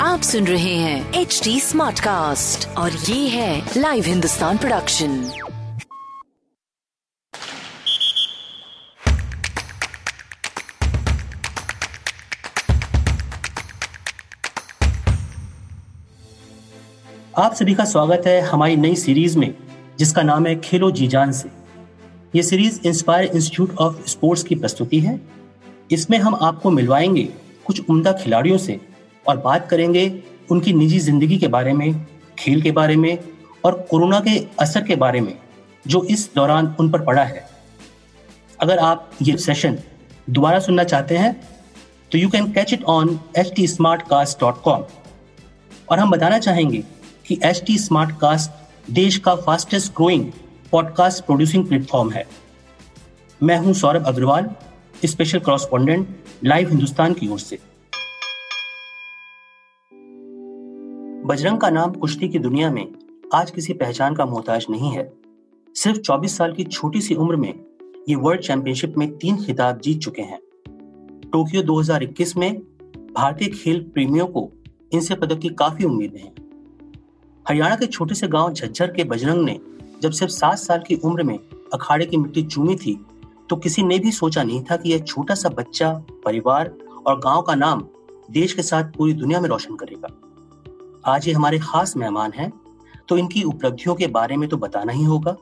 आप सुन रहे हैं एच डी स्मार्ट कास्ट और ये है लाइव हिंदुस्तान प्रोडक्शन आप सभी का स्वागत है हमारी नई सीरीज़ में, जिसका नाम है खेलो जी जान से। ये series Inspire Institute of Sports की प्रस्तुति है। इसमें हम आपको मिलवाएँगे कुछ उम्दा खिलाड़ियों से और बात करेंगे उनकी निजी ज़िंदगी के बारे में, खेल के बारे में और कोरोना के असर के बारे में, जो इस दौरान उन पर पड़ा है। अगर आप ये सेशन दोबारा सुनना चाहते हैं तो you can catch it on H T Smartcast dot com और हम बताना चाहेंगे कि एच टी स्मार्ट कास्ट देश का fastest growing podcast producing platform है। मैं हूँ Saurabh Agarwal special correspondent Live Hindustan की ओर से। बजरंग का नाम कुश्ती की दुनिया में आज किसी पहचान का मोहताज नहीं है। सिर्फ़ 24 साल की छोटी सी उम्र में ये वर्ल्ड चैंपियनशिप में तीन खिताब जीत चुके हैं। टोक्यो 2021 में भारतीय खेल प्रेमियों को इनसे पदक की काफ़ी उम्मीदें हैं। हरियाणा के छोटे से गाँव झज्जर के बजरंग ने जब सिर्फ़ सात साल की उम्र में अखाड़े की मिट्टी चूमी थी तो किसी ने भी सोचा नहीं था कि यह छोटा सा बच्चा, परिवार और गाँव का नाम देश के साथ पूरी दुनिया में रोशन करेगा। आज ये हमारे खास मेहमान हैं तो इनकी उपलब्धियों के बारे में तो बताना ही होगा।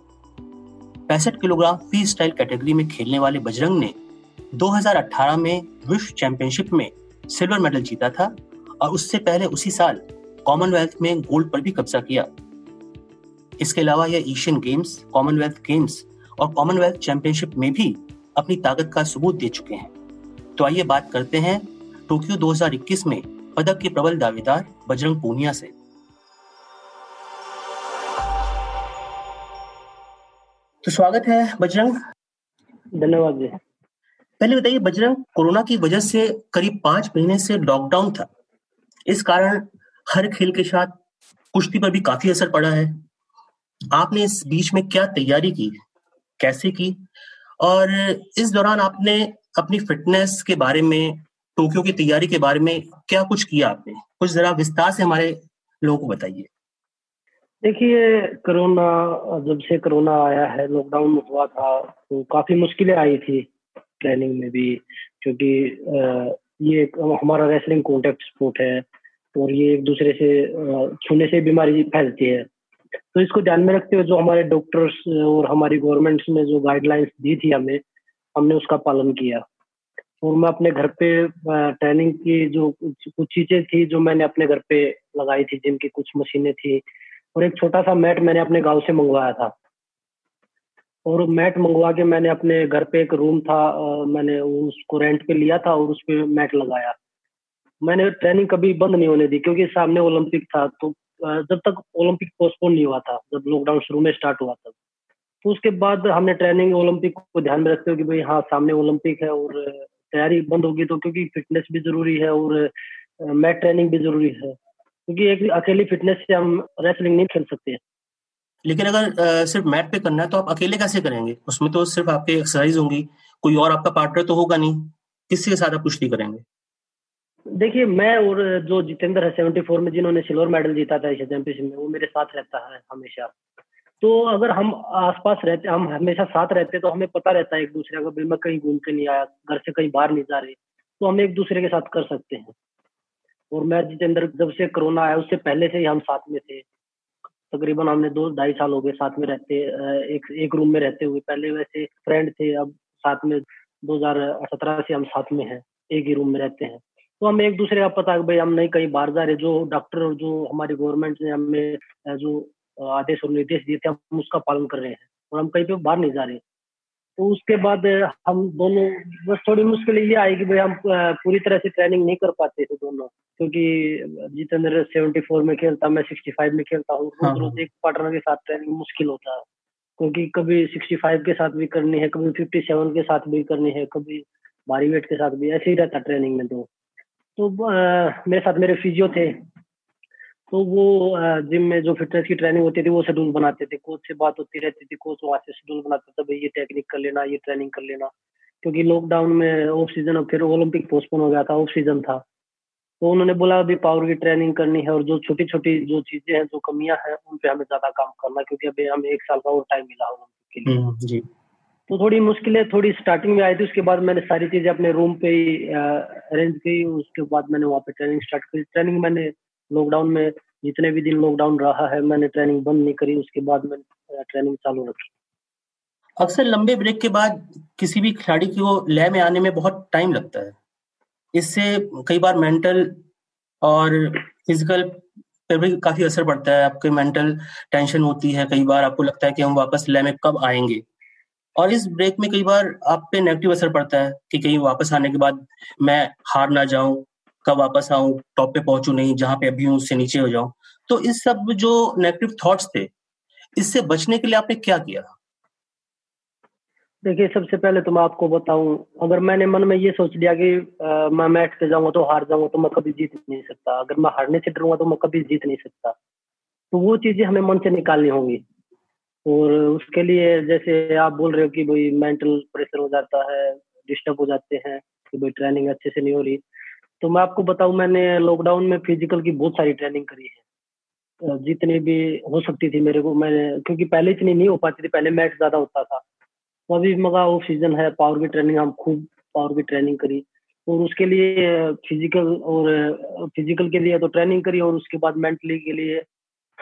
पैंसठ किलोग्राम फ्री स्टाइल कैटेगरी में खेलने वाले बजरंग ने 2018 में विश्व चैंपियनशिप में सिल्वर मेडल जीता था और उससे पहले उसी साल कॉमनवेल्थ में गोल्ड पर भी कब्जा किया। इसके अलावा यह एशियन गेम्स कॉमनवेल्थ गेम्स और कॉमनवेल्थ चैंपियनशिप में भी अपनी ताकत का सबूत दे चुके हैं। तो आइए बात करते हैं टोक्यो 2021 में पदक के प्रबल दावेदार बजरंग पूनिया से। तो स्वागत है बजरंग। धन्यवाद जी। पहले बताइए बजरंग कोरोना की वजह से करीब पाँच महीने से लॉकडाउन था। इस कारण हर खेल के साथ कुश्ती पर भी काफ़ी असर पड़ा है। आपने इस बीच में क्या तैयारी की? कैसे की? और इस दौरान आपने अपनी फिटनेस के बारे में, टोक्यो की तैयारी के बारे में क्या कुछ किया आपने? कुछ जरा विस्तार से हमारे लोगों को बताइए। देखिए कोरोना, जब से कोरोना आया है लॉकडाउन हुआ था तो काफ़ी मुश्किलें आई थी ट्रेनिंग में भी, क्योंकि ये हमारा रेसलिंग कॉन्टेक्ट स्पोर्ट है, और ये एक दूसरे से छूने से बीमारी फैलती है। तो इसको ध्यान में रखते हुए जो हमारे डॉक्टर्स और हमारी गवर्नमेंट ने जो गाइडलाइंस दी थी हमें, हमने उसका पालन किया। और मैं अपने घर पे ट्रेनिंग की जो कुछ चीज़ें थी जो मैंने अपने घर पे लगाई थी, जिनकी कुछ मशीनें थी। और एक छोटा सा मैट मैंने अपने गाँव से मंगवाया था। और मैट मंगवा के मैंने अपने घर पे एक रूम था मैंने उसको रेंट पे लिया था और उस पर मैट लगाया। मैंने ट्रेनिंग कभी बंद नहीं होने दी, क्योंकि सामने ओलंपिक था तो जब तक ओलंपिक पोस्टपोन नहीं हुआ था, जब लॉकडाउन शुरू में स्टार्ट हुआ था। तो उसके बाद हमने ट्रेनिंग ओलंपिक को ध्यान में रखते हो कि भाई हाँ सामने ओलंपिक है और तैयारी बंद होगी तो क्योंकि फिटनेस भी ज़रूरी है और मैट ट्रेनिंग भी ज़रूरी है। क्योंकि एक अकेली फिटनेस से हम रेसलिंग नहीं खेल सकते। लेकिन अगर सिर्फ़ मैट पे करना है तो आप अकेले कैसे करेंगे? उसमें तो सिर्फ़ आपकी एक्सरसाइज होंगी, कोई और आपका पार्टनर तो होगा नहीं। किसी के साथ आप कुश्ती करेंगे? देखिए, मैं और जो जितेंद्र है सेवेंटी फोर में जिन्होंने सिल्वर मेडल जीता था एशिया चैंपियनशिप में, वो मेरे साथ रहता है हमेशा। तो अगर हम आसपास रहते, हम हमेशा साथ रहते तो हमें पता रहता है एक दूसरे का मैं कहीं घूम के नहीं आया, घर से कहीं बाहर नहीं जा रहे तो हम एक दूसरे के साथ कर सकते हैं। और मैं जितेंद्र, जब से कोरोना आया, उससे पहले से ही हम साथ में थे। तकरीबन हमने दो, ढाई साल हो गए साथ में रहते एक एक रूम में रहते हुए। पहले वैसे फ्रेंड थे, अब साथ में 2017 से हम साथ में हैं, एक ही रूम में रहते हैं। तो हमें एक दूसरे का पता भाई हम नहीं कहीं बाहर जा रहे जो डॉक्टर और जो हमारी गवर्नमेंट ने हमें जो आदेश और निर्देश दिए थे हम उसका पालन कर रहे हैं और हम कहीं पे बाहर नहीं जा रहे तो उसके बाद हम दोनों बस थोड़ी मुश्किल ये आई कि भाई हम पूरी तरह से ट्रेनिंग नहीं कर पाते थे दोनों क्योंकि जितेंद्र सेवेंटी फोर में खेलता मैं सिक्सटी फाइव में खेलता हूँ रोज हाँ, रोज हाँ। एक पार्टनर के साथ ट्रेनिंग मुश्किल होता है क्योंकि कभी सिक्सटी फाइव के साथ भी करनी है कभी फिफ्टी सेवन के साथ भी करनी है कभी भारी वेट के साथ भी ऐसे ही रहता ट्रेनिंग में तो तो मेरे साथ मेरे फिजियो थे। तो वो जिम में जो फिटनेस की ट्रेनिंग होती थी वो शेड्यूल बनाते थे। कोच से बात होती रहती थी कोच वहाँ से शेड्यूल बनाते थे भाई ये टेक्निक कर लेना ये ट्रेनिंग कर लेना। क्योंकि लॉकडाउन में ऑफ़ सीज़न फिर ओलंपिक पोस्टपोन हो गया था ऑफ़ सीज़न था। तो उन्होंने बोला अभी पावर की ट्रेनिंग करनी है और जो छोटी छोटी जो चीज़ें हैं जो कमियाँ हैं उन पे हमें ज़्यादा काम करना क्योंकि अभी हमें एक साल का और टाइम मिला ओलंपिक के लिए। हम्म, तो थोड़ी मुश्किलें थोड़ी स्टार्टिंग में आई थी, उसके बाद मैंने सारी चीज़ें अपने रूम पे ही अरेंज की, उसके बाद मैंने वहाँ पे ट्रेनिंग स्टार्ट की। ट्रेनिंग मैंने लॉकडाउन में जितने भी दिन लॉकडाउन रहा है, मैंने ट्रेनिंग बंद नहीं करी, उसके बाद मैंने ट्रेनिंग चालू रखी। अक्सर लंबे ब्रेक के बाद किसी भी खिलाड़ी की लय में आने में बहुत टाइम लगता है। इससे कई बार मेंटल और फ़िज़िकल पर भी काफ़ी असर पड़ता है। आपके मेंटल टेंशन होती है कई बार, आपको लगता है कि हम वापस लय में कब आएँगे। और इस ब्रेक में कई बार आप पे नेगेटिव असर पड़ता है कि कहीं वापस आने के बाद मैं हार ना जाऊँ कब वापस आऊँ टॉप पे पहुंचू नहीं जहाँ पे अभी हूँ उससे नीचे हो जाऊँ। तो इस सब जो नेगेटिव थॉट्स थे इससे बचने के लिए आपने क्या किया? देखिए सबसे पहले तो मैं आपको बताऊँ अगर मैंने मन में ये सोच लिया कि आ, मैं मैच पे जाऊँगा तो हार जाऊँगा तो मैं कभी जीत नहीं सकता। अगर मैं हारने से डरूँगा तो मैं कभी जीत नहीं सकता। तो वो चीज़ें हमें मन से निकालनी होंगी। और उसके लिए जैसे आप बोल रहे हो कि भाई मेंटल प्रेशर हो जाता है डिस्टर्ब हो जाते हैं कि भाई ट्रेनिंग अच्छे से नहीं हो रही। तो मैं आपको बताऊँ, मैंने लॉकडाउन में फ़िज़िकल की बहुत सारी ट्रेनिंग करी है। जितनी भी हो सकती थी मेरे को, मैंने, क्योंकि पहले इतनी नहीं हो पाती थी, पहले मैच ज़्यादा होता था। तो अभी मगा ऑफ़ सीज़न है पावर की ट्रेनिंग हम खूब पावर की ट्रेनिंग करी। और उसके लिए फ़िज़िकल और फ़िज़िकल के लिए तो ट्रेनिंग करी और उसके बाद मेंटली के लिए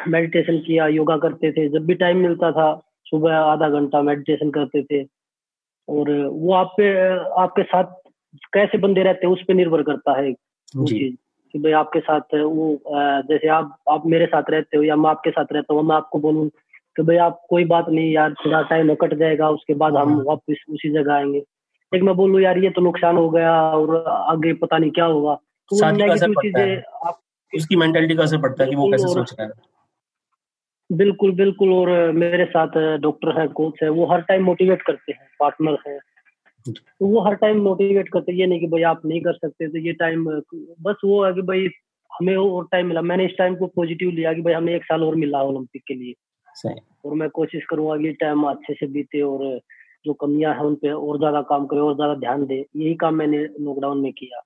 मेडिटेशन किया योगा करते थे। जब भी टाइम मिलता था सुबह आधा घंटा मेडिटेशन करते थे। और वो आप पे आपके साथ कैसे बंदे रहते हैं उस पर निर्भर करता है वो चीज़ कि भाई आपके साथ वो जैसे आप आप मेरे साथ रहते हो या मैं आपके साथ रहता हूँ मैं आपको बोलूँ कि भाई आप कोई बात नहीं यार थोड़ा टाइम कट जाएगा उसके बाद हम हाँ। वापस उसी जगह आएँगे। एक मैं बोलूँ यार ये तो नुकसान हो गया और आगे पता नहीं क्या होगा। तो नेगेटिव चीज़ें आप उसकी मेंटेलिटी का असर पड़ता है कि वो कैसे सोच रहा है? बिल्कुल बिल्कुल और मेरे साथ डॉक्टर है कोच है वो हर टाइम मोटिवेट करते हैं पार्टनर है। तो वो हर टाइम मोटिवेट करते ये नहीं कि भाई आप नहीं कर सकते तो ये टाइम बस वो है कि भाई हमें और टाइम मिला। मैंने इस टाइम को पॉजिटिव लिया कि भाई हमें एक साल और मिला ओलंपिक के लिए। और मैं कोशिश करूँगा कि टाइम अच्छे से बीते और जो कमियाँ हैं उन पे और ज़्यादा काम करे और ज़्यादा ध्यान दे। यही काम मैंने लॉकडाउन में किया।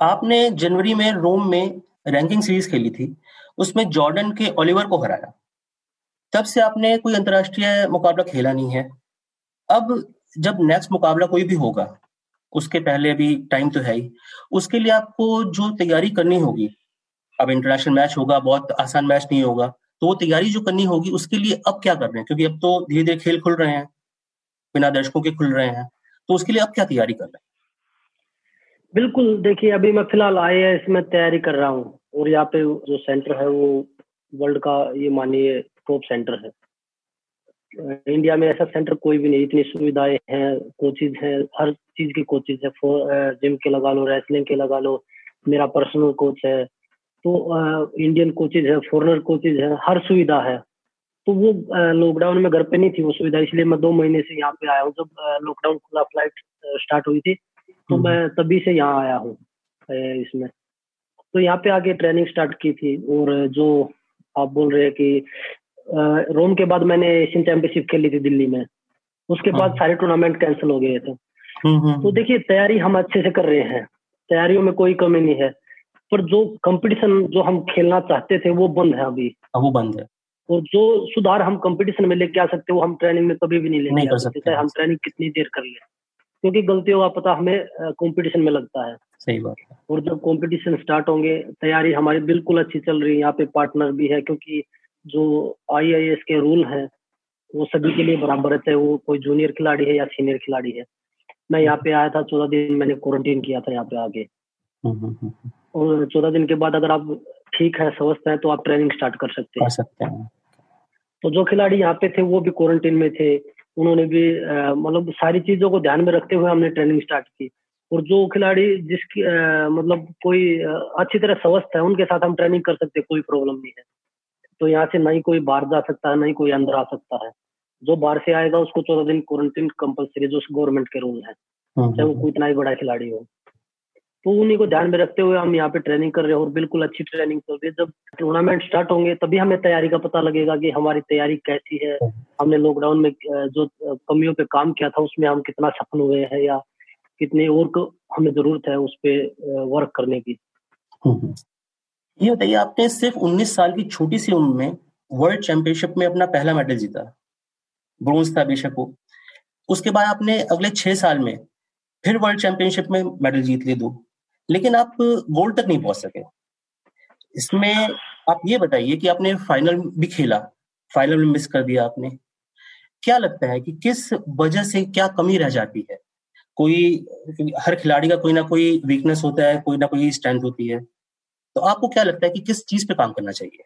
आपने जनवरी में रोम में रैंकिंग सीरीज़ खेली थी। उसमें जॉर्डन के ओलिवर को हराया। तब से आपने कोई अंतर्राष्ट्रीय मुकाबला खेला नहीं है, अब जब नेक्स्ट मुकाबला कोई भी होगा, उसके पहले अभी टाइम तो है ही। उसके लिए आपको जो तैयारी करनी होगी, अब इंटरनेशनल मैच होगा, बहुत आसान मैच नहीं होगा तो वो तैयारी जो करनी होगी, उसके लिए अब क्या कर रहे हैं? क्योंकि अब तो धीरे धीरे खेल खुल रहे हैं, बिना दर्शकों के खुल रहे हैं तो उसके लिए अब क्या तैयारी कर रहे हैं? बिल्कुल, देखिए, अभी मैं फ़िलहाल आई में तैयारी कर रहा हूँ, और यहाँ पे जो सेंटर है, वो वर्ल्ड का, ये मानिए टॉप सेंटर है। इंडिया में ऐसा सेंटर कोई भी नहीं इतनी सुविधाएँ हैं कोचिज हैं हर चीज़ की कोचिज है जिम के लगा लो रेसलिंग के लगा लो मेरा पर्सनल कोच है। तो इंडियन कोचिज है फॉरनर कोचिज है हर सुविधा है। तो वो लॉकडाउन में घर पे नहीं थी वो सुविधा इसलिए मैं दो महीने से यहाँ पे आया हूँ। जब लॉकडाउन खुला फ़्लाइट स्टार्ट हुई थी तो हम्म। मैं तभी से यहाँ आया हूँ इसमें। तो यहाँ पे आके ट्रेनिंग स्टार्ट की थी और जो आप बोल रहे हैं कि रोम के बाद मैंने एशियन चैंपियनशिप खेली थी दिल्ली में। उसके हाँ। बाद सारे टूर्नामेंट कैंसिल हो गए थे। हम्म, हम्म, तो देखिए तैयारी हम अच्छे से कर रहे हैं। तैयारियों में कोई कमी नहीं है। पर जो कंपटीशन जो हम खेलना चाहते थे वो बंद है अभी। वो बंद है। और जो सुधार हम कंपटीशन में लेके आ सकते वो हम ट्रेनिंग में कभी भी नहीं लेके आ सकते। चाहे हम ट्रेनिंग कितनी देर कर ले। क्योंकि गलतियों का पता हमें कंपटीशन में लगता है। सही बात है। और जब कंपटीशन स्टार्ट होंगे तैयारी हमारी बिल्कुल अच्छी चल रही है। यहाँ पे पार्टनर भी है क्योंकि जो आईआईएस के रूल है वो सभी के लिए बराबर हैं। वो कोई जूनियर खिलाड़ी है या सीनियर खिलाड़ी है। मैं यहाँ पे आया था चौदह दिन मैंने क्वारंटीन किया था यहाँ पे आगे हम्म, हम्म, हम्म, और चौदह दिन के बाद अगर आप ठीक है स्वस्थ है तो आप ट्रेनिंग स्टार्ट कर सकते हैं। सकते हैं। तो जो खिलाड़ी यहाँ पे थे वो भी क्वारंटीन में थे। उन्होंने भी मतलब सारी चीज़ों को ध्यान में रखते हुए हमने ट्रेनिंग स्टार्ट की। और जो खिलाड़ी जिसकी मतलब कोई अच्छी तरह स्वस्थ है उनके साथ हम ट्रेनिंग कर सकते कोई प्रॉब्लम नहीं है। तो यहाँ से नहीं कोई बाहर जा सकता है नहीं कोई अंदर आ सकता है। जो बाहर से आएगा उसको चौदह दिन क्वारंटीन कंपलसरी जो गवर्नमेंट के रूल है हम्म, चाहे वो। कोई इतना ही बड़ा खिलाड़ी हो। तो उन्हीं को ध्यान में रखते हुए हम यहाँ पे ट्रेनिंग कर रहे हैं और बिल्कुल अच्छी ट्रेनिंग चल रही है। जब टूर्नामेंट स्टार्ट होंगे तभी हमें तैयारी का पता लगेगा कि हमारी तैयारी कैसी है। हमने लॉकडाउन में जो कमियों पे काम किया था उसमें हम कितना सफल हुए हैं या कितनी और हमें ज़रूरत है उस पर वर्क करने की। ये बताइए, आपने सिर्फ़ 19 साल की छोटी सी उम्र में वर्ल्ड चैंपियनशिप में अपना पहला मेडल जीता ब्रोंज था बेशक वो। उसके बाद आपने अगले छह साल में फिर वर्ल्ड चैंपियनशिप में मेडल जीत लिए दो, लेकिन आप गोल्ड तक नहीं पहुँच सके। इसमें आप ये बताइए कि आपने फाइनल भी खेला फाइनल में मिस कर दिया आपने। क्या लगता है कि किस वजह से क्या कमी रह जाती है? कोई, हर खिलाड़ी का कोई ना कोई वीकनेस होता है, कोई ना कोई स्ट्रेंथ होती है। तो आपको क्या लगता है कि किस चीज़ पे काम करना चाहिए?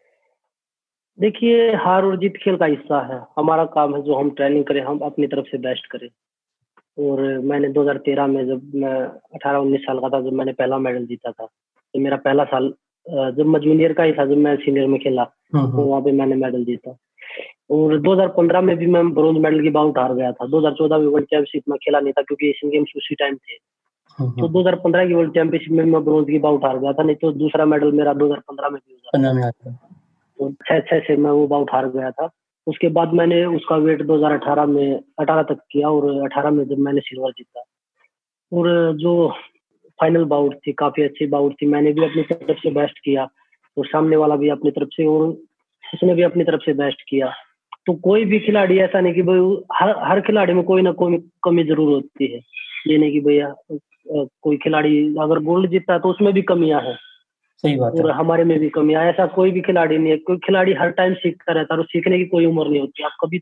देखिए हार और जीत खेल का हिस्सा है। हमारा काम है जो हम ट्रेनिंग करें हम अपनी तरफ़ से बेस्ट करें। और मैंने 2013 में जब मैं 18-19 साल का था जब मैंने पहला मेडल जीता था तो मेरा पहला साल जब मैं जूनियर का ही था जब मैं सीनियर में खेला हम्म, हम्म। तो वहाँ पे मैंने मेडल जीता। और 2015 में भी मैं ब्रोंज मेडल की बाउट हार गया था। 2014 में वर्ल्ड चैंपियनशिप में खेला नहीं था क्योंकि एशियन गेम्स उसी टाइम थे। तो 2015 की वर्ल्ड चैंपियनशिप में मैं ब्रोंज की बाउट हार गया था नहीं तो दूसरा मेडल मेरा 2015 में भी हो जाता। तो छह छह से मैं वो बाउट हार गया था। उसके बाद मैंने उसका वेट 2018 में 18 तक किया और 18 में जब मैंने सिल्वर जीता। और जो फाइनल बाउट थी काफ़ी अच्छी बाउट थी। मैंने भी अपनी तरफ़ से बेस्ट किया और सामने वाला भी अपनी तरफ़ से और उसने भी अपनी तरफ़ से बेस्ट किया। तो कोई भी खिलाड़ी ऐसा नहीं कि भाई हर हर खिलाड़ी में कोई ना कोई कमी ज़रूर होती है। ये नहीं कि भैया कोई खिलाड़ी अगर गोल्ड जीतता है तो उसमें भी कमियाँ है। सही बात और हमारे में भी कमी ऐसा कोई भी खिलाड़ी नहीं है। कोई खिलाड़ी हर टाइम सीखता रहता है और सीखने की कोई उम्र नहीं होती। आप कभी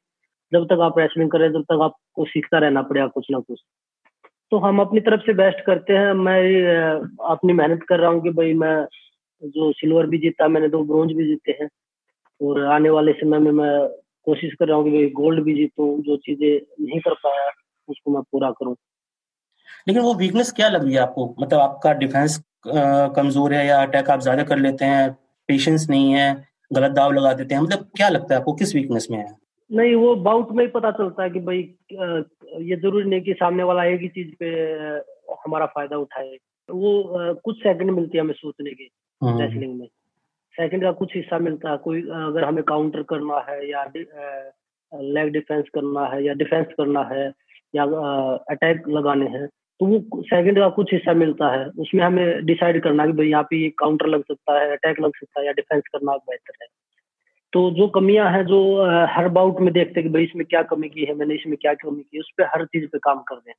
जब तक आप रेसलिंग करें जब तक आपको सीखता रहना पड़ेगा कुछ ना कुछ। तो हम अपनी तरफ़ से बेस्ट करते हैं। मैं अपनी मेहनत कर रहा हूँ कि भाई मैं जो सिल्वर भी जीता मैंने दो ब्रोंज भी जीते हैं। और आने वाले समय में मैं कोशिश कर रहा हूँ कि भाई गोल्ड भी जीतूं जो चीज़ें नहीं कर पाया उसको मैं पूरा करूँ। लेकिन वो वीकनेस क्या लग रही है आपको? मतलब आपका डिफेंस कमज़ोर है या अटैक आप ज़्यादा कर लेते हैं पेशेंस नहीं है गलत दाव लगा देते हैं मतलब क्या लगता है आपको? किस वीकनेस में है? नहीं वो बाउट में ही पता चलता है कि भाई ये ज़रूरी नहीं कि सामने वाला एक ही चीज़ पे हमारा फ़ायदा उठाए। वो कुछ सेकंड मिलती है हमें सोचने की रेसलिंग हम्म। में। सेकंड का कुछ हिस्सा मिलता है कोई अगर हमें काउंटर करना है या लेग डिफेंस करना है या डिफेंस करना है या अटैक लगाने हैं तो वो सेकंड का कुछ हिस्सा मिलता है, उसमें हमें डिसाइड करना कि भाई यहाँ पे काउंटर लग सकता है अटैक लग सकता है या डिफेंस करना बेहतर है। तो जो कमियाँ हैं, जो हर बाउट में देखते हैं कि भाई इसमें क्या कमी की है, मैंने इसमें क्या कमी की उस पर हर चीज़ पे काम कर दें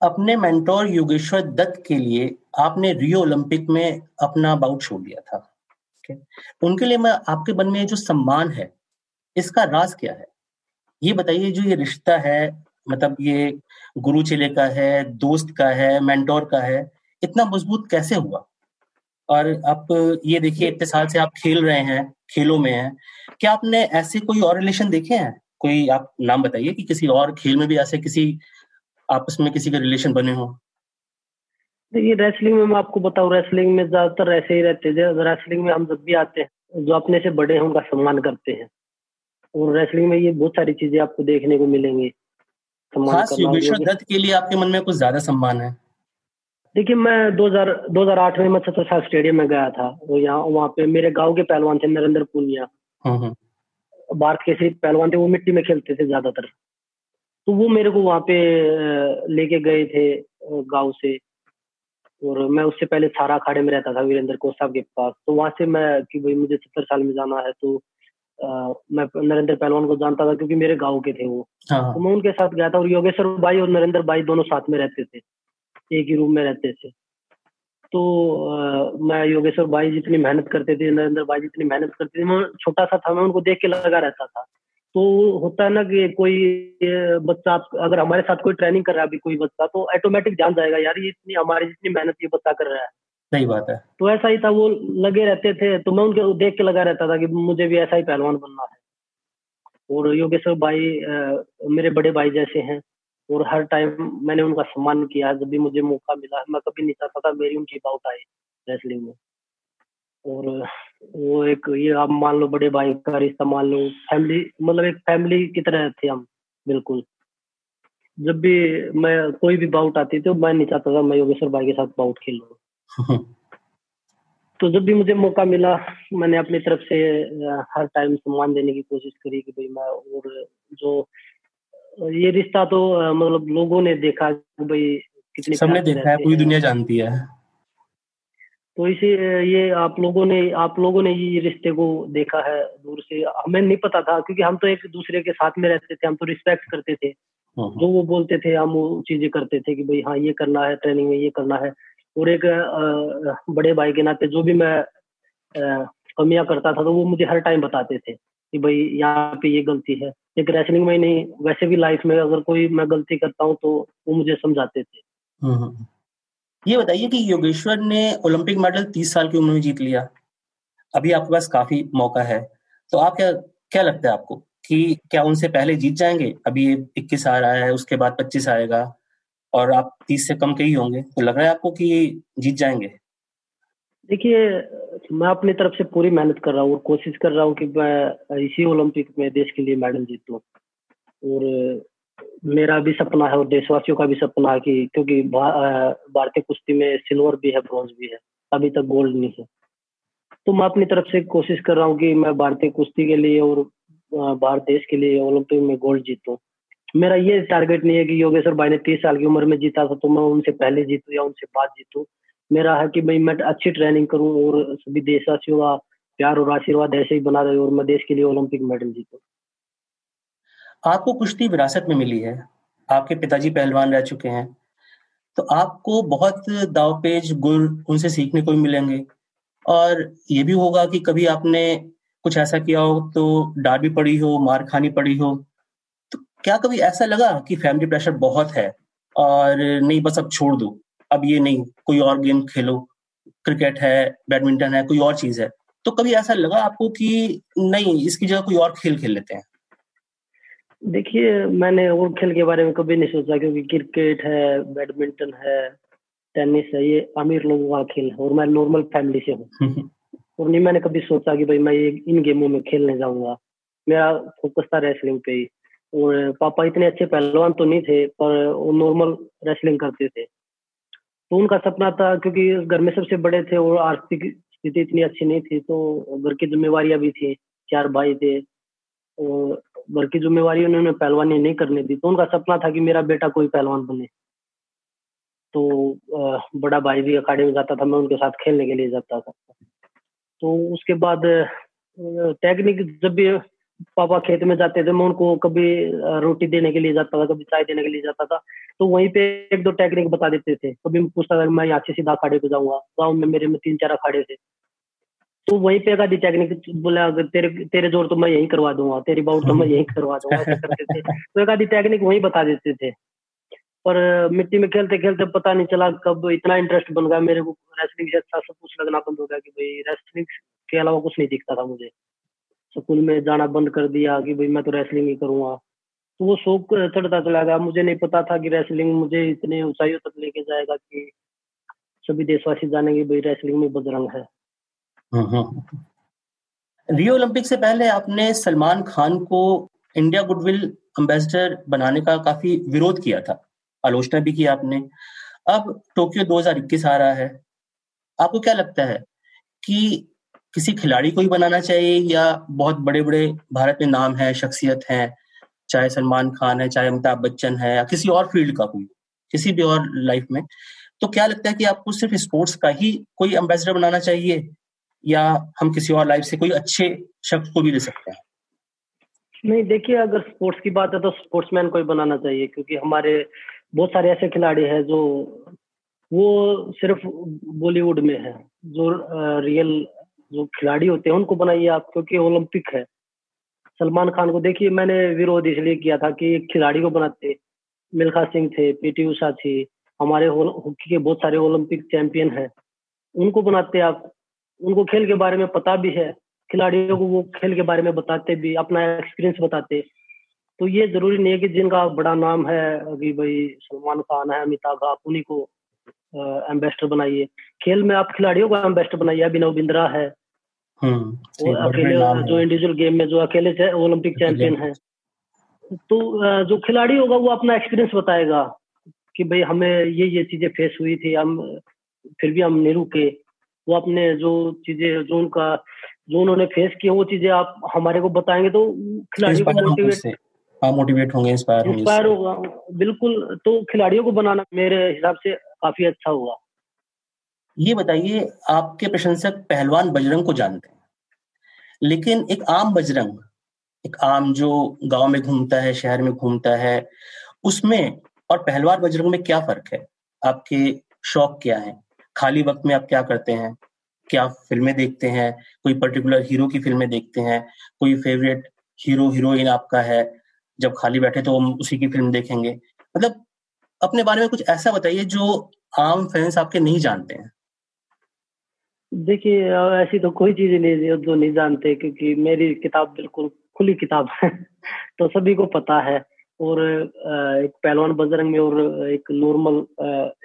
अपने मेंटोर योगेश्वर दत्त के लिए आपने रियो ओलंपिक में अपना बाउट छोड़ दिया था उनके लिए मैं आपके मन में जो सम्मान है, इसका राज क्या है? ये बताइए, जो ये रिश्ता है मतलब ये गुरु चेले का है, दोस्त का है मेंटोर का है, इतना मज़बूत कैसे हुआ? और आप ये देखिए, इतने साल से आप खेल रहे हैं, खेलों में हैं। क्या आपने ऐसे कोई और रिलेशन देखे हैं? कोई आप नाम बताइए कि किसी और खेल में भी ऐसे किसी आपस में किसी के रिलेशन बने हो। देखिए रेसलिंग में मैं आपको बताऊँ रेसलिंग में ज़्यादातर ऐसे ही रहते हैं रेसलिंग में हम जब भी आते हैं, जो अपने से बड़े हैं, उनका सम्मान करते हैं। और रेसलिंग में ये बहुत सारी चीज़ें आपको देखने को मिलेंगी। खास योगेश्वर दत्त के लिए आपके मन में कुछ ज़्यादा सम्मान है? देखिए मैं 2000 2008 में स्टेडियम में गया था। वो यहाँ वहाँ पे मेरे गाँव के पहलवान थे नरेंद्र पुनिया। हम्म, हम्म। भारत के सिर्फ़ पहलवान थे वो मिट्टी में खेलते थे ज़्यादातर। तो वो मेरे को वहाँ पे लेके गए थे गाँव से। और मैं उससे पहले सारा अखाड़े में रहता था वीरेंद्र कोसाब के पास। तो वहाँ से मैं कि भाई मुझे सत्तर साल में जाना है तो मैं नरेंद्र पहलवान को जानता था क्योंकि मेरे गाँव के थे वो। हाँ। तो मैं उनके साथ गया था और योगेश्वर भाई और नरेंद्र भाई दोनों साथ में रहते थे। एक ही रूम में रहते थे। तो आ, मैं योगेश्वर भाई जितनी मेहनत करते थे नरेंद्र भाई जितनी मेहनत करते थे मैं छोटा सा था मैं उनको देख के लगा रहता था। तो होता है ना कि कोई बच्चा अगर हमारे साथ कोई ट्रेनिंग कर रहा है अभी कोई बच्चा तो ऑटोमेटिक जान जाएगा यार ये इतनी हमारी जितनी मेहनत ये बच्चा कर रहा है। सही बात है। तो ऐसा ही था वो लगे रहते थे तो मैं उनके देख के लगा रहता था कि मुझे भी ऐसा ही पहलवान बनना है। और योगेश्वर भाई आ, मेरे बड़े भाई जैसे हैं और हर टाइम मैंने उनका सम्मान किया जब भी मुझे मौका मिला मैं कभी नहीं चाहता था मेरी उनकी बाउट आई रेसलिंग में। और वो एक ये आप मान लो बड़े भाई का रिश्ता मान लो फैमिली मतलब एक फैमिली की तरह थे हम बिल्कुल। जब भी मैं कोई भी बाउट आती थी मैं नहीं चाहता था मैं योगेश्वर भाई के साथ बाउट खेलूँ। तो जब भी मुझे मौका मिला मैंने अपनी तरफ़ से हर टाइम सम्मान देने की कोशिश करी कि भाई मैं और जो ये रिश्ता तो मतलब लोगों ने देखा कि भाई कितनी सबने देखा है पूरी दुनिया जानती है। तो इसे ये आप लोगों ने आप लोगों ने ये रिश्ते को देखा है दूर से। हमें नहीं पता था क्योंकि हम तो एक दूसरे के साथ में रहते थे हम तो रिस्पेक्ट करते थे। हाँ, जो वो बोलते थे हम वो चीज़ें करते थे कि भाई हाँ ये करना है ट्रेनिंग में ये करना है। और एक बड़े भाई के नाते जो भी मैं कमियाँ करता था तो वो मुझे हर टाइम बताते थे कि भाई यहाँ पे ये गलती है। एक रेसलिंग में नहीं वैसे भी लाइफ में अगर कोई मैं गलती करता हूँ तो वो मुझे समझाते थे। हाँ, हाँ, ये बताइए कि योगेश्वर ने ओलंपिक मेडल तीस साल की उम्र में जीत लिया। अभी आपके पास काफ़ी मौका है। तो आप क्या क्या लगता है आपको कि क्या उनसे पहले जीत जाएँगे? अभी ये इक्कीस आ रहा है उसके बाद पच्चीस आएगा। और आप तीस से कम के ही होंगे। तो लग रहा है आपको कि जीत जाएँगे? देखिए, मैं अपनी तरफ़ से पूरी मेहनत कर रहा हूँ और कोशिश कर रहा हूँ कि मैं इसी ओलंपिक में देश के लिए मेडल जीतूं। और मेरा भी सपना है और देशवासियों का भी सपना है कि क्योंकि भारतीय कुश्ती में सिल्वर भी है, ब्रॉन्ज भी है। अभी तक गोल्ड नहीं है। तो मैं अपनी तरफ़ से कोशिश कर रहा हूँ कि मैं भारतीय कुश्ती के लिए और भारत देश के लिए ओलंपिक में गोल्ड जीतूं। मेरा ये टारगेट नहीं है कि योगेश्वर भाई ने तीस साल की उम्र में जीता था तो मैं उनसे पहले जीतू या उनसे बाद जीतू। मेरा है कि भाई मैं अच्छी ट्रेनिंग करूँ और सभी देशवासियों का प्यार और आशीर्वाद ऐसे ही बना रहे और मैं देश के लिए ओलंपिक मेडल जीतू। आपको कुश्ती विरासत में मिली है? आपके पिताजी पहलवान रह चुके हैं। तो आपको बहुत दावपेज गुर उनसे सीखने को भी मिलेंगे। और ये भी होगा कि कभी आपने कुछ ऐसा किया हो तो डांट भी पड़ी हो, मार खानी पड़ी हो क्या कभी ऐसा लगा कि फैमिली प्रेशर बहुत है और नहीं बस अब छोड़ दो। अब ये नहीं कोई और गेम खेलो। क्रिकेट है बैडमिंटन है कोई और चीज़ है। तो कभी ऐसा लगा आपको कि नहीं इसकी जगह कोई और खेल खेल लेते हैं? देखिए मैंने और खेल के बारे में कभी नहीं सोचा क्योंकि क्रिकेट है बैडमिंटन है टेनिस है ये अमीर लोगों का खेल है और मैं नॉर्मल फैमिली से हूँ। और नहीं मैंने कभी सोचा कि भाई मैं ये इन गेमों में खेलने जाऊँगा। मेरा फोकस था रेसलिंग पे ही। और पापा इतने अच्छे पहलवान तो नहीं थे, पर वो नॉर्मल रेसलिंग करते थे। तो उनका सपना था, क्योंकि घर में सबसे बड़े थे और आर्थिक स्थिति इतनी अच्छी नहीं थी तो घर की जिम्मेवारियाँ भी थी, चार भाई थे। और घर की जिम्मेवारी उन्होंने पहलवानी नहीं करने दी तो उनका सपना था कि मेरा बेटा कोई पहलवान बने। तो बड़ा भाई भी अखाड़े में जाता था, मैं उनके साथ खेलने के लिए जाता था। तो उसके बाद टेक्निक जब भी पापा खेत में जाते थे, मैं उनको कभी रोटी देने के लिए जाता था, कभी चाय देने के लिए जाता था। तो वहीं पे एक दो टेक्निक बता देते थे। कभी पूछता था, मैं यहाँ से सीधा अखाड़े पे जाऊँगा। गाँव में मेरे में तीन चार अखाड़े थे। तो वहीं पे आधी टेक्निक बोला, अगर तेरे तेरे ज़ोर तो मैं यही करवा दूँगा, तेरी बाउट तो मैं यही करवा दूँगा करते थे। तो एक आधी टेक्निक वही बता देते थे। पर मिट्टी में खेलते खेलते पता नहीं चला कब इतना इंटरेस्ट बन गया। मेरे को रेसलिंग से अच्छा सब कुछ लगना बंद हो गया कि भाई रेसलिंग के अलावा कुछ नहीं दिखता था मुझे। स्कूल में जाना बंद कर दिया कि भाई मैं तो रेसलिंग ही करूँगा। तो वो शौक चढ़ता चला गया। मुझे नहीं पता था कि रेसलिंग मुझे इतने ऊंचाइयों तक लेके जाएगा कि सभी देशवासी जानेंगे भाई रेसलिंग में बजरंग है। रियो ओलंपिक से पहले आपने सलमान खान को इंडिया गुडविल एम्बेसडर बनाने का काफ़ी विरोध किया था। आलोचना भी की आपने। अब टोक्यो 2021 आ रहा है। आपको क्या लगता है कि किसी खिलाड़ी को ही बनाना चाहिए या बहुत बड़े बड़े भारत में नाम है, शख्सियत है, चाहे सलमान खान है, चाहे अमिताभ बच्चन है या किसी और फ़ील्ड का कोई, किसी भी और लाइफ में तो क्या लगता है कि आपको सिर्फ़ स्पोर्ट्स का ही कोई एम्बेसडर बनाना चाहिए या हम किसी और लाइफ से कोई अच्छे शख्स को भी ले सकते हैं? नहीं, देखिए, अगर स्पोर्ट्स की बात है तो स्पोर्ट्समैन को ही बनाना चाहिए क्योंकि हमारे बहुत सारे ऐसे खिलाड़ी हैं जो वो सिर्फ़ बॉलीवुड में है, जो रियल जो खिलाड़ी होते हैं, उनको बनाइए आप, क्योंकि ओलंपिक है। सलमान खान को देखिए, मैंने विरोध इसलिए किया था कि एक खिलाड़ी को बनाते। मिल्खा सिंह थे, पीटी उषा थी, हमारे हॉकी के बहुत सारे ओलंपिक चैंपियन हैं। उनको बनाते आप। उनको खेल के बारे में पता भी है। खिलाड़ियों को वो खेल के बारे में बताते भी, अपना एक्सपीरियंस बताते। तो ये ज़रूरी नहीं है कि जिनका बड़ा नाम है, अभी भाई सलमान खान है, अमिताभ, आप उन्हीं को एम्बेसडर बनाइए। खेल में आप खिलाड़ियों को एम्बेसडर बनाइए। अभिनव बिंद्रा है हम्म, अकेले जो इंडिविजुअल गेम में जो अकेले ओलंपिक चैंपियन है। तो जो खिलाड़ी होगा वो अपना एक्सपीरियंस बताएगा कि भाई हमें ये ये चीज़ें फेस हुई थी हम फिर भी हम नहीं रुके। वो अपने जो चीज़ें जो उनका जो उन्होंने फेस किया वो चीज़ें आप हमारे को बताएँगे तो खिलाड़ियों को मोटिवेट हाँ मोटिवेट होंगे इंस्पायर होंगे इंस्पायर होगा। बिल्कुल तो खिलाड़ियों को बनाना मेरे हिसाब से काफ़ी अच्छा हुआ ये बताइए, आपके प्रशंसक पहलवान बजरंग को जानते हैं। लेकिन एक आम बजरंग, एक आम जो गाँव में घूमता है, शहर में घूमता है, उसमें और पहलवान बजरंग में क्या फ़र्क है? आपके शौक क्या है? खाली वक्त में आप क्या करते हैं? क्या फ़िल्में देखते हैं? कोई पर्टिकुलर हीरो की फ़िल्में देखते हैं? कोई फेवरेट हीरो हीरोइन आपका है? जब खाली बैठे तो हम उसी की फ़िल्म देखेंगे। मतलब अपने बारे में कुछ ऐसा बताइए जो आम फैंस आपके नहीं जानते हैं। देखिए ऐसी तो कोई चीज़ नहीं जो नहीं जानते क्योंकि मेरी किताब बिल्कुल खुली किताब है। तो सभी को पता है और एक पहलवान बजरंग में और एक नॉर्मल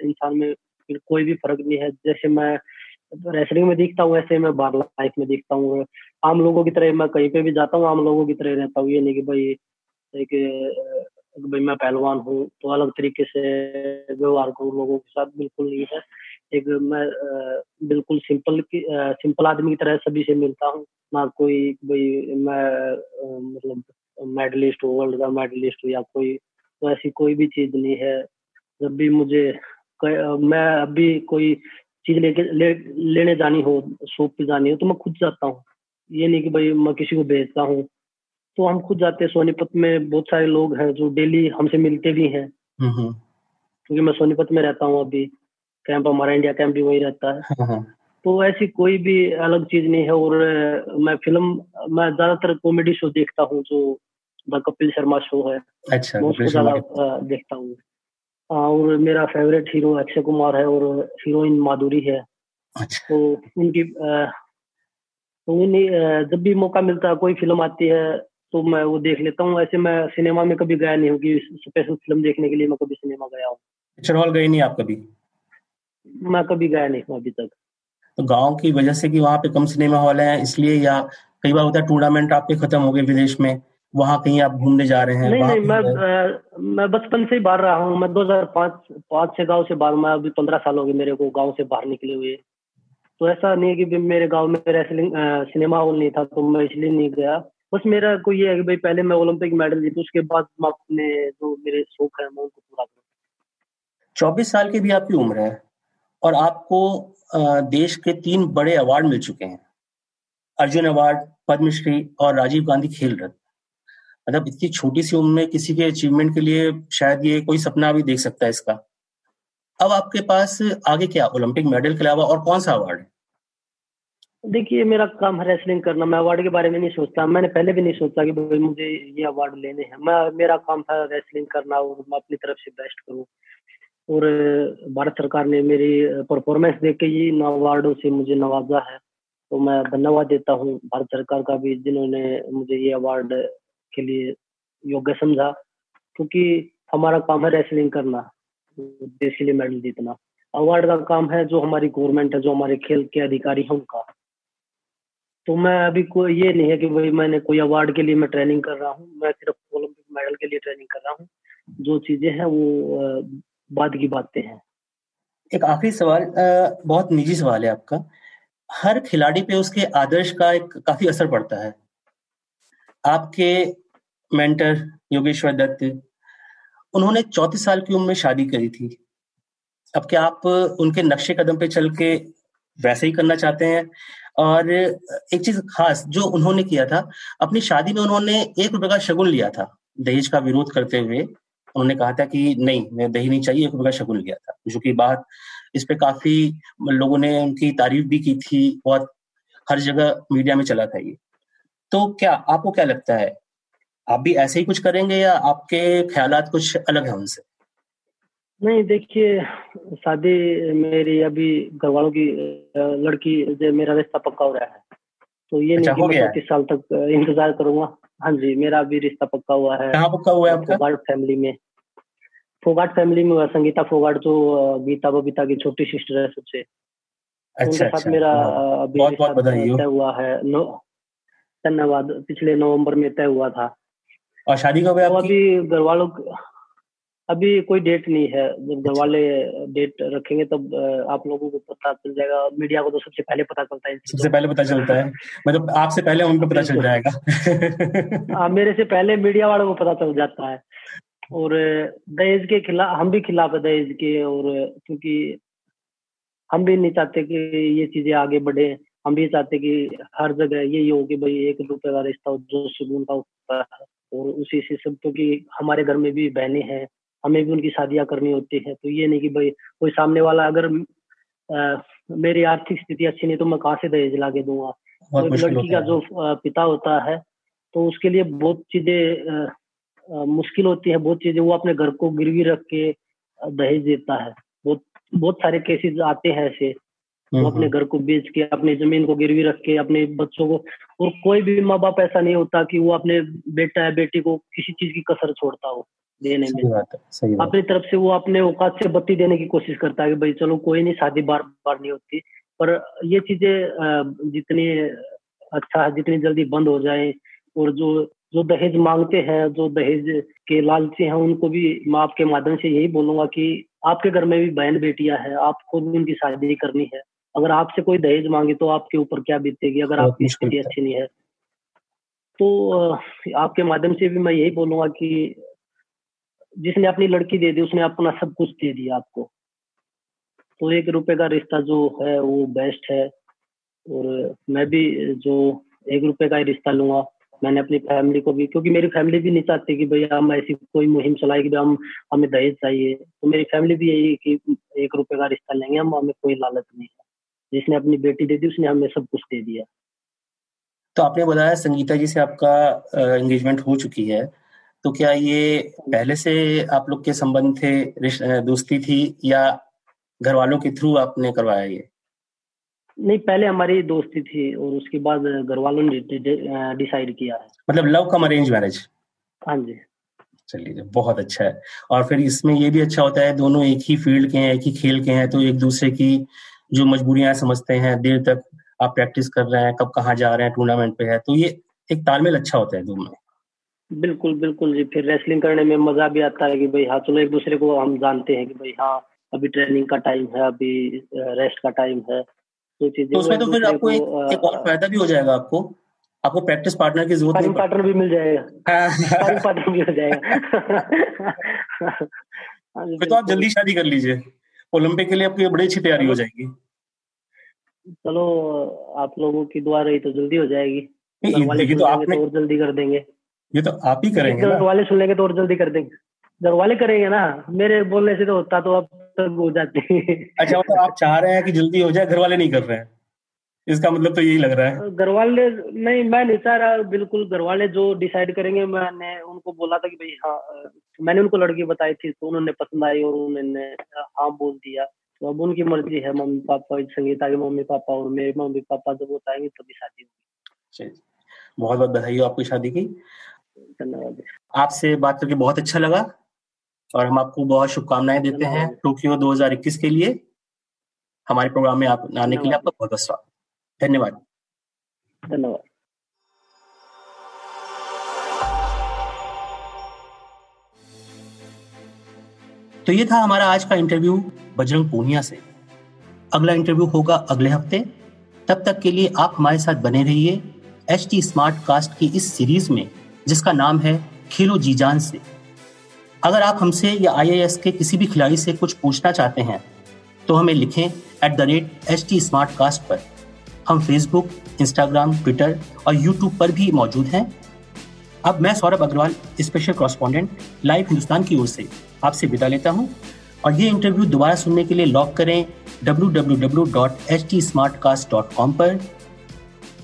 इंसान में कोई भी फ़र्क नहीं है। जैसे मैं रेसलिंग में दिखता हूँ, ऐसे मैं बाहर लाइफ में दिखता हूँ। आम लोगों की तरह मैं कहीं पे भी जाता हूँ, आम लोगों की तरह रहता हूँ। ये नहीं कि भाई एक भाई मैं पहलवान हूँ तो अलग तरीके से व्यवहार करूँ, लोगों के साथ बिल्कुल नहीं है। एक मैं बिल्कुल सिंपल की सिंपल आदमी की तरह सभी से मिलता हूँ। ना कोई भाई मैं मतलब मेडलिस्ट हूँ वर्ल्ड का मेडलिस्ट हूँ या कोई तो ऐसी कोई भी चीज़ नहीं है। जब भी मुझे मैं अभी कोई चीज़ लेके ले, लेने जानी हो शॉप पे जानी हो तो मैं खुद जाता हूँ। ये नहीं कि भाई मैं किसी को भेजता हूँ। तो हम खुद जाते हैं। सोनीपत में बहुत सारे लोग हैं जो डेली हमसे मिलते भी हैं। हम्म, हम्म। क्योंकि मैं सोनीपत में रहता हूँ अभी। कैंप हमारा इंडिया कैंप भी वही रहता है। हाँ, हाँ। तो ऐसी कोई भी अलग चीज़ नहीं है और मैं फ़िल्म मैं ज़्यादातर कॉमेडी शो देखता हूँ जो द कपिल शर्मा शो है। अच्छा मैं उसको ज़्यादा देखता हूँ। और मेरा फेवरेट हीरो अक्षय कुमार है और हीरोइन माधुरी है। अच्छा। तो उनकी तो उन्हीं जब भी मौका मिलता है कोई फ़िल्म आती है तो मैं वो देख लेता हूँ। ऐसे मैं सिनेमा में कभी गया नहीं हूँ कि स्पेशल फ़िल्म देखने के लिए मैं कभी सिनेमा गया हूँ। पिक्चर हॉल गए नहीं आप कभी? मैं कभी गया नहीं हूँ अभी तक। तो गाँव की वजह से कि वहाँ पे कम सिनेमा हॉल है इसलिए या कई बार होता है टूर्नामेंट आपके खत्म हो गए विदेश में वहाँ कहीं आप घूमने जा रहे हैं नहीं नहीं मैं आ, मैं बचपन से ही बाहर रहा हूँ। मैं 2005 पाँच छह गाँव से बाहर मैं अभी पंद्रह साल हो गए मेरे को गाँव से बाहर निकले हुए। तो ऐसा नहीं है कि मेरे गाँव में रेसलिंग सिनेमा हॉल नहीं था तो मैं इसलिए नहीं गया। बस मेरा कोई ये है कि भाई पहले मैं ओलंपिक मेडल जीतू उसके बाद मैं अपने जो मेरे शौक है मैं उनको पूरा करूँ। चौबीस साल की भी आपकी उम्र है। और आपको देश के तीन बड़े अवार्ड मिल चुके हैं। अर्जुन अवार्ड पद्मश्री और राजीव गांधी खेल रत्न। मतलब इतनी छोटी सी उम्र में किसी के अचीवमेंट के लिए शायद ये कोई सपना भी देख सकता है इसका। अब आपके पास आगे क्या ओलंपिक मेडल के अलावा और कौन सा अवार्ड है? देखिए, मेरा काम है रेसलिंग करना, मैं अवार्ड के बारे में नहीं सोचता। मैंने पहले भी नहीं सोचा कि मुझे ये अवार्ड लेने हैं। मैं, मेरा काम था रेसलिंग करना और मैं अपनी तरफ़ से बेस्ट करूँ। और भारत सरकार ने मेरी परफॉर्मेंस देख के ही इन अवार्डों से मुझे नवाजा है। तो मैं धन्यवाद देता हूँ भारत सरकार का भी, जिन्होंने मुझे ये अवार्ड के लिए योग्य समझा। क्योंकि हमारा काम है रेसलिंग करना देश के लिए मेडल जीतना। अवार्ड का काम है जो हमारी गवर्नमेंट है, जो हमारे खेल के अधिकारी हैं उनका। तो मैं अभी कोई ये नहीं है कि भाई मैंने कोई अवार्ड के लिए मैं ट्रेनिंग कर रहा हूँ। मैं सिर्फ़ ओलंपिक मेडल के लिए ट्रेनिंग कर रहा हूँ। जो चीज़ें हैं वो बाद की बातें हैं। एक आखिरी सवाल बहुत निजी सवाल है आपका। हर खिलाड़ी पे उसके आदर्श का एक काफ़ी असर पड़ता है। आपके मेंटर योगेश्वर दत्त, उन्होंने चौतीस साल की उम्र में शादी करी थी। अब क्या आप उनके नक्शे कदम पे चल के वैसे ही करना चाहते हैं? और एक चीज़ खास जो उन्होंने किया था, अपनी शादी में उन्होंने एक रुपए का शगुन लिया था, दहेज का विरोध करते हुए। उन्होंने कहा था कि नहीं मैं दही नहीं चाहिए एक रुपए का शगुन लिया था। जो कि बात इस पे काफ़ी लोगों ने उनकी तारीफ़ भी की थी बहुत हर जगह मीडिया में चला था ये। तो क्या आपको क्या लगता है आप भी ऐसे ही कुछ करेंगे या आपके ख्याल कुछ अलग है उनसे? नहीं देखिए शादी मेरी अभी घर वालों की लड़की जो मेरा रिश्ता पक्का हो रहा है। तो ये अच्छा, नहीं कि मैं साल तक इंतज़ार करूँगा। हाँ जी मेरा भी रिश्ता पक्का हुआ है। कहाँ पक्का हुआ है आपका? फोगाट फैमिली में। फोगाट फैमिली में हुआ संगीता फोगाट जो गीता बबीता की छोटी सिस्टर है सबसे। अच्छा, उनके साथ अच्छा, मेरा अभी बहुत बहुत तय हुआ है। नो धन्यवाद। पिछले नवंबर में तय हुआ था। और शादी कब है तो अभी घर वालों अभी कोई डेट नहीं है। जब घर वाले डेट रखेंगे तब आप लोगों को पता चल जाएगा मीडिया को तो सबसे पहले पता चलता है सबसे पहले पता चलता है। मतलब आपसे पहले उनको पता चल जाएगा। हाँ मेरे से पहले मीडिया वालों को पता चल जाता है। और दहेज के खिलाफ हम भी खिलाफ है दहेज के और क्योंकि हम भी नहीं चाहते कि ये चीज़ें आगे बढ़े। हम भी चाहते कि हर जगह यही हो कि भाई एक रुपए का रिश्ता हो जो सुकून का होता है। और उसी से सब क्योंकि हमारे घर में भी बहनें हैं। हमें भी उनकी शादियाँ करनी होती है। तो ये नहीं कि भाई कोई सामने वाला अगर आ, मेरी आर्थिक स्थिति अच्छी नहीं तो मैं कहाँ से दहेज ला के दूँगा तो लड़की का जो पिता होता है तो उसके लिए बहुत चीज़ें मुश्किल होती है। बहुत चीज़ें वो अपने घर को गिरवी रख के दहेज देता है। बहुत बहुत सारे केसेस आते हैं ऐसे। वो हम्म, अपने हम्म। घर को बेच के अपनी ज़मीन को गिरवी रख के अपने बच्चों को और कोई भी माँ बाप ऐसा नहीं होता कि वो अपने बेटा या बेटी को किसी चीज़ की कसर छोड़ता हो। देने में। सही बात। अपनी तरफ़ से वो अपने औकात से बत्ती देने की कोशिश करता है कि भाई चलो कोई नहीं शादी बार बार नहीं होती। पर ये चीज़ें जितनी अच्छा है जितनी जल्दी बंद हो जाए और जो जो दहेज मांगते हैं जो दहेज के लालची हैं उनको भी मैं आपके माध्यम से यही बोलूँगा कि आपके घर में भी बहन बेटियाँ हैं आपको भी उनकी शादी करनी है। अगर आपसे कोई दहेज मांगे तो आपके ऊपर क्या बीतेगी अगर आपकी स्थिति अच्छी नहीं है? तो आपके माध्यम से भी मैं यही बोलूँगा कि जिसने अपनी लड़की दे दी, उसने अपना सब कुछ दे दिया आपको। तो एक रुपए का रिश्ता जो है, वो बेस्ट है। और मैं भी जो एक रुपए का ही रिश्ता लूँगा। मैंने अपनी फैमिली को भी, क्योंकि मेरी फैमिली भी नहीं चाहती कि भैया हम ऐसी कोई मुहिम चलाए कि हम, हमें दहेज चाहिए। तो मेरी फैमिली भी यही है कि एक रुपए का रिश्ता लेंगे, हम, हमें कोई लालच नहीं है। जिसने अपनी बेटी दे दी, उसने हमें सब कुछ दे दिया। तो आपने बताया संगीता जी से आपका एंगेजमेंट हो चुकी है। तो क्या ये पहले से आप लोग के संबंध थे दोस्ती थी या घर वालों के थ्रू आपने करवाया ये? नहीं पहले हमारी दोस्ती थी और उसके बाद घर वालों ने डिसाइड किया है। मतलब लव कम अरेंज मैरिज हाँ जी। चलिए बहुत अच्छा है। और फिर इसमें ये भी अच्छा होता है दोनों एक ही फ़ील्ड के हैं एक ही खेल के हैं तो एक दूसरे की जो मजबूरियाँ समझते हैं देर तक आप प्रैक्टिस कर रहे हैं कब कहाँ जा रहे हैं टूर्नामेंट पे है तो ये एक तालमेल अच्छा होता है दोनों में। बिल्कुल बिल्कुल जी। फिर रेसलिंग करने में मज़ा भी आता है कि भाई हाँ चलो एक दूसरे को हम जानते हैं कि भाई हाँ अभी ट्रेनिंग का टाइम है अभी रेस्ट का टाइम है। तो तो उसमें तो फिर आपको एक, एक और फ़ायदा भी हो जाएगा आपको। आपको प्रैक्टिस पार्टनर की ज़रूरत नहीं पार्टनर भी मिल जाएगा। पार्टनर भी हो जाएगा। फिर तो आप जल्दी शादी कर लीजिए। ओलंपिक के लिए आपकी बड़ी अच्छी तैयारी हो जाएगी। चलो आप लोगों की दुआ रही तो जल्दी हो जाएगी। तो आपने तो और जल्दी कर देंगे। ये तो आप ही करेंगे वाले सुन लेंगे तो और जल्दी कर देंगे। घर वाले करेंगे ना मेरे बोलने से तो होता तो अब तक हो जाते। अच्छा मतलब आप चाह रहे हैं कि जल्दी हो जाए घर वाले नहीं कर रहे हैं? इसका मतलब तो यही लग रहा है। घर वाले नहीं मैं नहीं चाह रहा बिल्कुल घर वाले जो डिसाइड करेंगे मैंने उनको बोला था कि भाई हाँ मैंने उनको लड़की बताई थी तो उन्होंने पसंद आई और उन्होंने हाँ बोल दिया। तो अब उनकी मर्ज़ी है मम्मी पापा संगीता के मम्मी पापा और मेरे मम्मी पापा जब बताएँगे तभी शादी होगी। बहुत बहुत बधाई हो आपकी शादी की। धन्यवाद। आपसे बात करके बहुत अच्छा लगा और हम आपको बहुत शुभकामनाएँ देते हैं टोक्यो 2021 के लिए। हमारे प्रोग्राम में आप आने के लिए आपका बहुत बहुत स्वागत। धन्यवाद। धन्यवाद। तो ये था हमारा आज का इंटरव्यू बजरंग पूनिया से। अगला इंटरव्यू होगा अगले हफ़्ते। तब तक के लिए आप हमारे साथ बने रहिए एच टी स्मार्ट कास्ट की इस सीरीज़ में। जिसका नाम है खेलो जी जान से। अगर आप हमसे या आई के किसी भी खिलाड़ी से कुछ पूछना चाहते हैं तो हमें लिखें at the rate H T Smartcast पर। हम फेसबुक इंस्टाग्राम ट्विटर और यूट्यूब पर भी मौजूद हैं। अब मैं Saurabh Agarwal special correspondent Live Hindustan की ओर से आपसे विदा लेता हूँ और ये इंटरव्यू दोबारा सुनने के लिए लॉग करें www.htsmartcast.com पर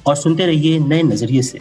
और सुनते रहिए नए नज़रिए से।